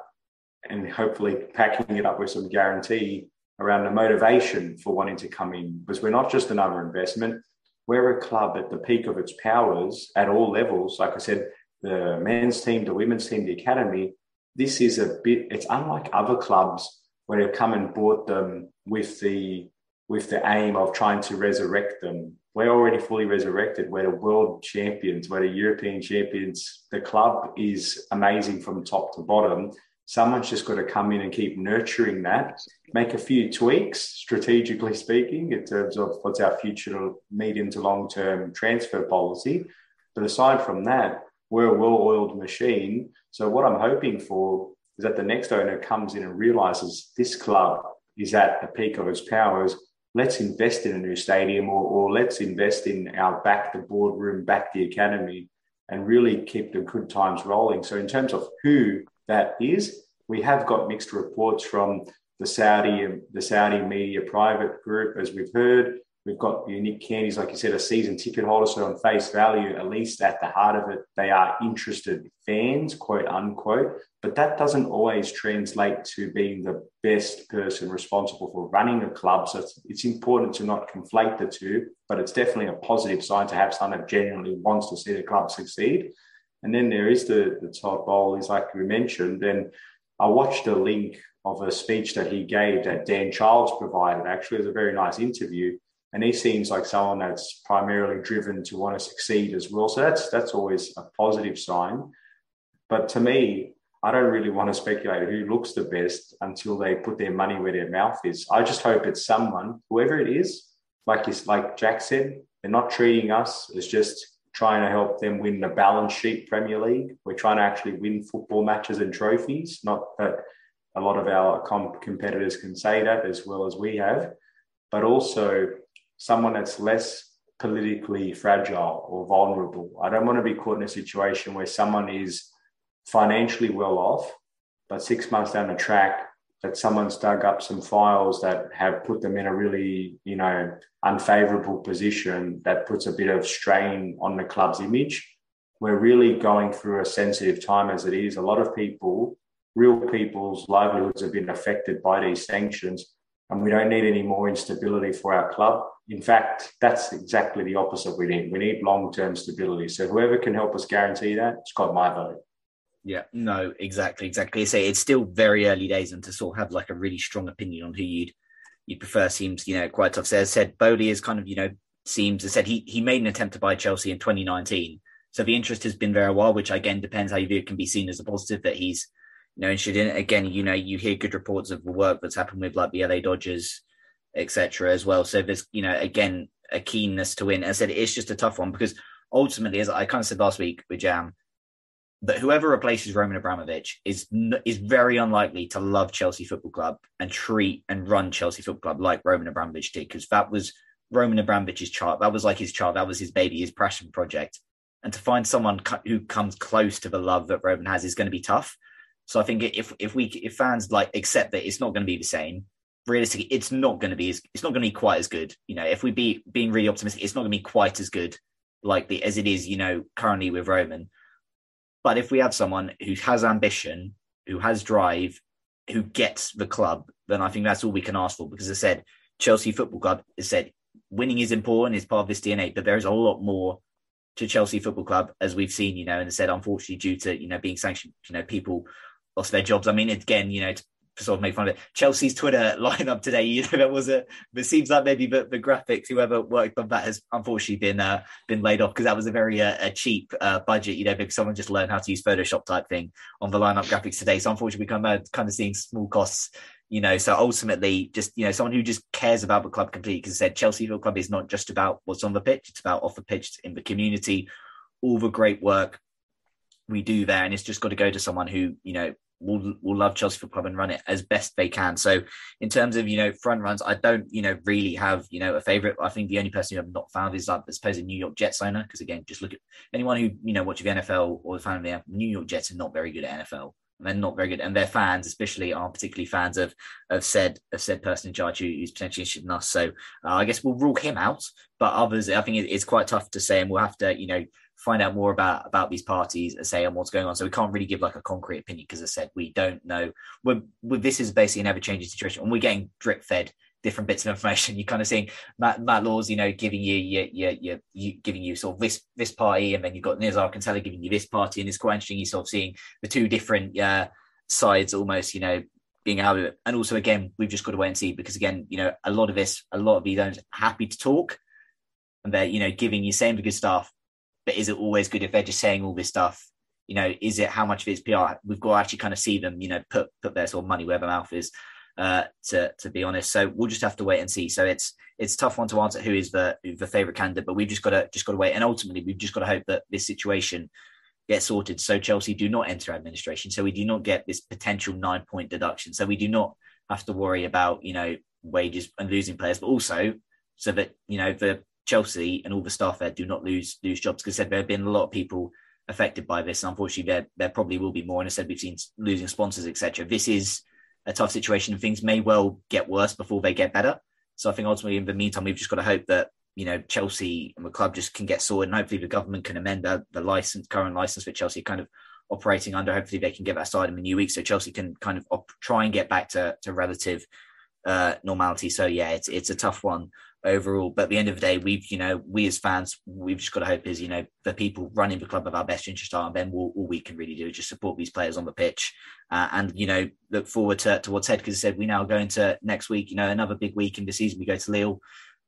D: and hopefully packing it up with some guarantee around the motivation for wanting to come in because we're not just another investment we're a club at the peak of its powers at all levels. Like I said, the men's team, the women's team, the academy. This is a bit. It's unlike other clubs where they've come and bought them with the with the aim of trying to resurrect them. We're already fully resurrected. We're the world champions. We're the European champions. The club is amazing from top to bottom someone's just got to come in and keep nurturing that, make a few tweaks, strategically speaking, in terms of what's our future medium to long term transfer policy. But aside from that, we're a well oiled machine. So, what I'm hoping for is that the next owner comes in and realizes this club is at the peak of its powers. Let's invest in a new stadium or, or let's invest in our back the boardroom, back the academy, and really keep the good times rolling. So, in terms of who that is. We have got mixed reports from the Saudi the Saudi media private group, as we've heard. We've got unique candies, like you said, a season ticket holder. So on face value, at least at the heart of it, they are interested fans, quote unquote. But that doesn't always translate to being the best person responsible for running a club. So it's, it's important to not conflate the two, but it's definitely a positive sign to have someone that genuinely wants to see the club succeed. And then there is the, the Todd Boehly, like we mentioned. And I watched a link of a speech that he gave that Dan Childs provided. Actually, it was a very nice interview. And he seems like someone that's primarily driven to want to succeed as well. So that's that's always a positive sign. But to me, I don't really want to speculate who looks the best until they put their money where their mouth is. I just hope it's someone, whoever it is, like like Jack said, they're not treating us as just trying to help them win the balance sheet Premier League. We're trying to actually win football matches and trophies. Not that a lot of our comp- competitors can say that as well as we have, but also someone that's less politically fragile or vulnerable. I don't want to be caught in a situation where someone is financially well off, but six months down the track, that someone's dug up some files that have put them in a really, you know, unfavorable position that puts a bit of strain on the club's image. We're really going through a sensitive time as it is. A lot of people, real people's livelihoods have been affected by these sanctions, and we don't need any more instability for our club. In fact, that's exactly the opposite we need. We need long term stability. So, whoever can help us guarantee that, it's got my vote.
B: Yeah, no, exactly, exactly. I say it's still very early days, and to sort of have like a really strong opinion on who you'd you'd prefer seems you know quite tough. So as I said, Boehly is kind of you know seems as said he he made an attempt to buy Chelsea in 2019. So the interest has been there a while, which again depends how you view it. Can be seen as a positive that he's you know interested in it. Again, you know you hear good reports of the work that's happened with like the LA Dodgers, etc. as well. So there's you know again a keenness to win. As I said, it's just a tough one because ultimately, as I kind of said last week with Jam, that whoever replaces Roman Abramovich is is very unlikely to love Chelsea Football Club and treat and run Chelsea Football Club like Roman Abramovich did, because that was Roman Abramovich's child. That was like his child. That was his baby, his passion project. And to find someone who comes close to the love that Roman has is going to be tough. So I think if if we if fans like accept that it's not going to be the same, realistically, it's not going to be as, it's not going to be quite as good. You know, if we be being really optimistic, it's not going to be quite as good like the as it is, you know, currently with Roman. But if we have someone who has ambition, who has drive, who gets the club, then I think that's all we can ask for. Because I said Chelsea Football Club has said winning is important, is part of this DNA, but there is a lot more to Chelsea Football Club, as we've seen, you know, and said unfortunately due to you know being sanctioned, you know, people lost their jobs. I mean, again, you know, sort of make fun of it. Chelsea's Twitter <laughs> lineup today, you know, that was a. It seems like maybe the, the graphics, whoever worked on that has unfortunately been uh, been laid off because that was a very uh, a cheap uh, budget, you know, because someone just learned how to use Photoshop type thing on the lineup graphics today. So unfortunately, we kind of kind of seeing small costs. You know, so ultimately, just you know, someone who just cares about the club completely. Because said Chelsea Football Club is not just about what's on the pitch; it's about off the pitch in the community, all the great work we do there, and it's just got to go to someone who you know will will love Chelsea Football Club and run it as best they can. So in terms of you know front runs, I don't you know really have you know a favorite. I think the only person who I've not found is like I suppose a New York Jets owner because again, just look at anyone who you know watches the NFL or the fan of the New York Jets are not very good at NFL. And they're not very good, and their fans, especially, aren't particularly fans of of said of said person in charge who, who's potentially interested in us. So uh, I guess we'll rule him out. But others, I think it, it's quite tough to say, and we'll have to, you know, find out more about about these parties and say on what's going on. So we can't really give like a concrete opinion because, I said, we don't know. We're, we're, this is basically an ever changing situation, and we're getting drip fed different bits of information. <laughs> You're kind of seeing Matt, Matt Laws, you know, giving you, you, you, you, you giving you sort of this this party, and then you've got Nizaar Kinsella giving you this party, and it's quite interesting. You're sort of seeing the two different uh, sides almost, you know, being out of it. And also, again, we've just got to wait and see because, again, you know, a lot of this, a lot of these don't happy to talk, and they're you know giving you the good stuff, but is it always good if they're just saying all this stuff? You know, is it how much of it's PR? We've got to actually kind of see them, you know, put put their sort of money where their mouth is. Uh, to to be honest, so we'll just have to wait and see. So it's it's tough one to answer who is the the favorite candidate, but we've just got to just got to wait, and ultimately we've just got to hope that this situation gets sorted. So Chelsea do not enter administration, so we do not get this potential nine point deduction. So we do not have to worry about you know wages and losing players, but also so that you know the Chelsea and all the staff there do not lose lose jobs because said there have been a lot of people affected by this. And unfortunately, there there probably will be more. And I said we've seen losing sponsors, etc. This is a tough situation, and things may well get worse before they get better. So I think ultimately, in the meantime, we've just got to hope that you know Chelsea and the club just can get sorted, and hopefully the government can amend the, the license, current license that Chelsea kind of operating under. Hopefully, they can get that started in the new week, so Chelsea can kind of op- try and get back to to relative uh, normality. So yeah, it's it's a tough one overall. But at the end of the day, we've, you know, we as fans, we've just got to hope is, you know, the people running the club have our best interest are, and then all, all we can really do is just support these players on the pitch uh, and, you know, look forward to, to what's ahead. Because I said we now go into next week, you know, another big week in the season. We go to Lille,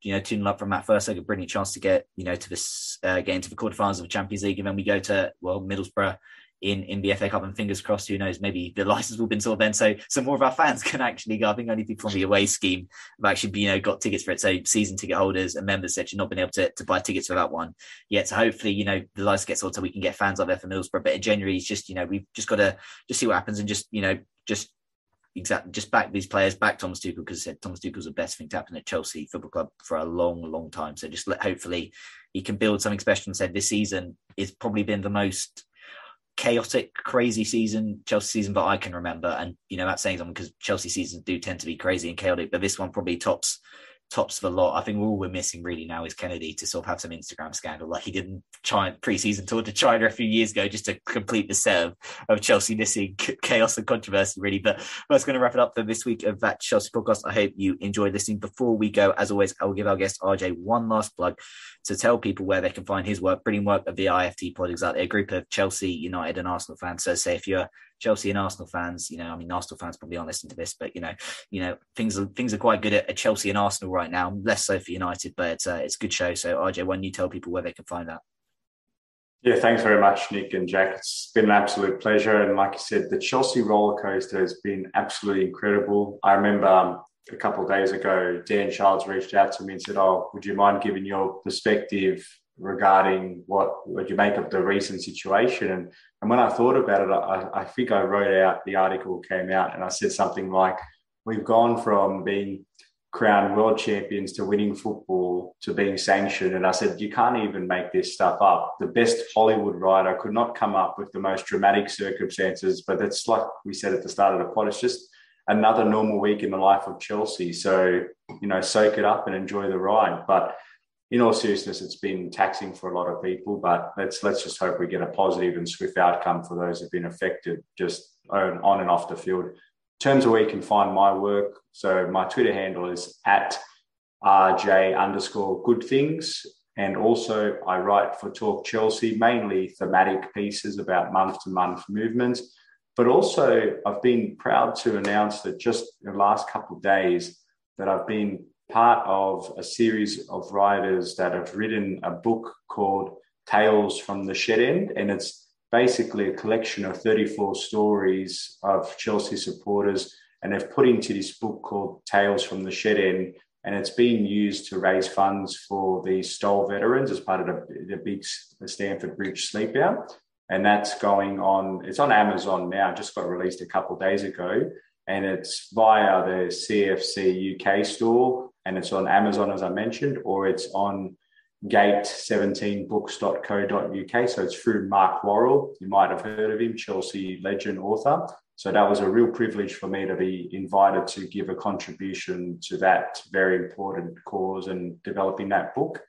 B: you know, tuning up from that first leg, a brilliant chance to get, you know, to this, uh, get into the quarterfinals of the Champions League. And then we go to, well, Middlesbrough in in the FA Cup. And fingers crossed, who knows, maybe the license will be sorted then, so some more of our fans <laughs> can actually go. I think only people from the away scheme have actually you know got tickets for it. So season ticket holders and members you've not been able to, to buy tickets for that one yet. So hopefully you know the license gets sorted so we can get fans out there for Middlesbrough. But in January, it's just you know we've just got to just see what happens and just you know just exactly just back these players, back Thomas Tuchel because I said Thomas Tuchel's the best thing to happen at Chelsea Football Club for a long, long time. So just let hopefully he can build something special. And said this season is probably been the most chaotic, crazy season, Chelsea season that I can remember. And you know that's saying something because Chelsea seasons do tend to be crazy and chaotic, but this one probably tops tops of the lot. I think all we're missing really now is Kenedy to sort of have some Instagram scandal like he did in China pre-season tour to China a few years ago, just to complete the set of, of Chelsea missing <laughs> chaos and controversy, really. But that's going to wrap it up for this week of that Chelsea podcast. I hope you enjoyed listening. Before we go, as always, I will give our guest RJ one last plug to tell people where they can find his work, brilliant work of the IFT pod exactly a group of Chelsea, United, and Arsenal fans. So say if you're Chelsea and Arsenal fans, you know, I mean, Arsenal fans probably aren't listening to this, but you know, you know, things are things are quite good at, at Chelsea and Arsenal right now. Less so for United, but it's, uh, it's a good show. So RJ, why don't you tell people where they can find that?
D: Yeah, thanks very much, Nick and Jack. It's been an absolute pleasure. And like you said, the Chelsea roller coaster has been absolutely incredible. I remember um, a couple of days ago, Dan Charles reached out to me and said, "Oh, would you mind giving your perspective regarding what what you make of the recent situation?" And and when I thought about it, I, I think I wrote out the article came out, and I said something like, "We've gone from being crowned world champions to winning football to being sanctioned. And I said, you can't even make this stuff up. The best Hollywood writer could not come up with the most dramatic circumstances, but it's like we said at the start of the pod, it's just another normal week in the life of Chelsea. So, you know, soak it up and enjoy the ride. But in all seriousness, it's been taxing for a lot of people. But let's let's just hope we get a positive and swift outcome for those who've been affected, just on, on and off the field. In terms of where you can find my work, so my Twitter handle is at rj underscore good things. And also, I write for Talk Chelsea, mainly thematic pieces about month to month movements. But also, I've been proud to announce that just the last couple of days, that I've been part of a series of writers that have written a book called Tales from the Shed End. And it's basically a collection of 34 stories of Chelsea supporters. And they've put into this book called Tales from the Shed End and it's being used to raise funds for the Stoll veterans as part of the, the big Stamford Bridge sleepout. And that's going on, it's on Amazon now, just got released a couple days ago. And it's via the CFC UK store, and it's on Amazon, as I mentioned, or it's on gate17books.co.uk. So it's through Mark Worrall. You might have heard of him, Chelsea legend author. So that was a real privilege for me to be invited to give a contribution to that very important cause and developing that book.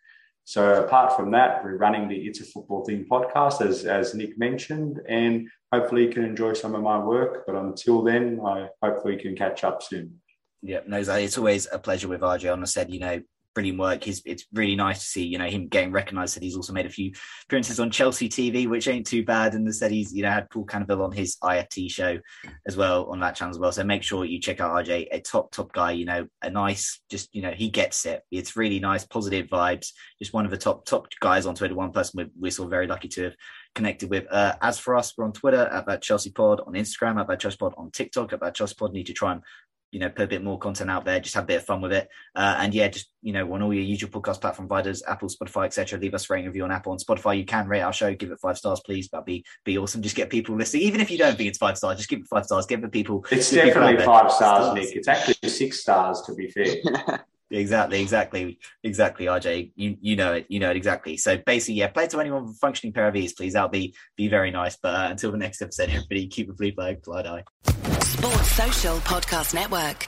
D: So apart from that, we're running the It's a Football Thing podcast, as, as Nick mentioned, and hopefully you can enjoy some of my work. But until then, I hopefully can catch up soon.
B: Yeah, no, it's always a pleasure with RJ. On I said, you know, brilliant work. He's, it's really nice to see, you know, him getting recognised. That he's also made a few appearances on Chelsea TV, which ain't too bad. And said he's, you know, had Paul Canoville on his IFT show as well on that channel as well. So make sure you check out RJ, a top top guy. You know, a nice, just you know, he gets it. It's really nice, positive vibes. Just one of the top top guys on Twitter. One person we're, we're so very lucky to have connected with. Uh, as for us, we're on Twitter at that Chelsea Pod, on Instagram at that Chelsea Pod, on TikTok at that Chelsea Pod. Need to try and you know, put a bit more content out there, just have a bit of fun with it. Uh, and yeah, just, you know, on all your usual podcast platform providers, Apple, Spotify, etc. Leave us a rating review on Apple and Spotify. You can rate our show, give it five stars, please. That'd be be awesome. Just get people listening. Even if you don't think it's five stars, just give it five stars. Give the people.
D: It's definitely people five stars, stars, Nick. It's actually six stars to be fair. <laughs>
B: exactly, exactly, exactly. RJ, you you know it, you know it exactly. So basically, yeah, play to anyone with a functioning pair of ears, please. That'll be be very nice. But uh, until the next episode, everybody keep a blue flag, fly die.
E: Sports Social Podcast Network.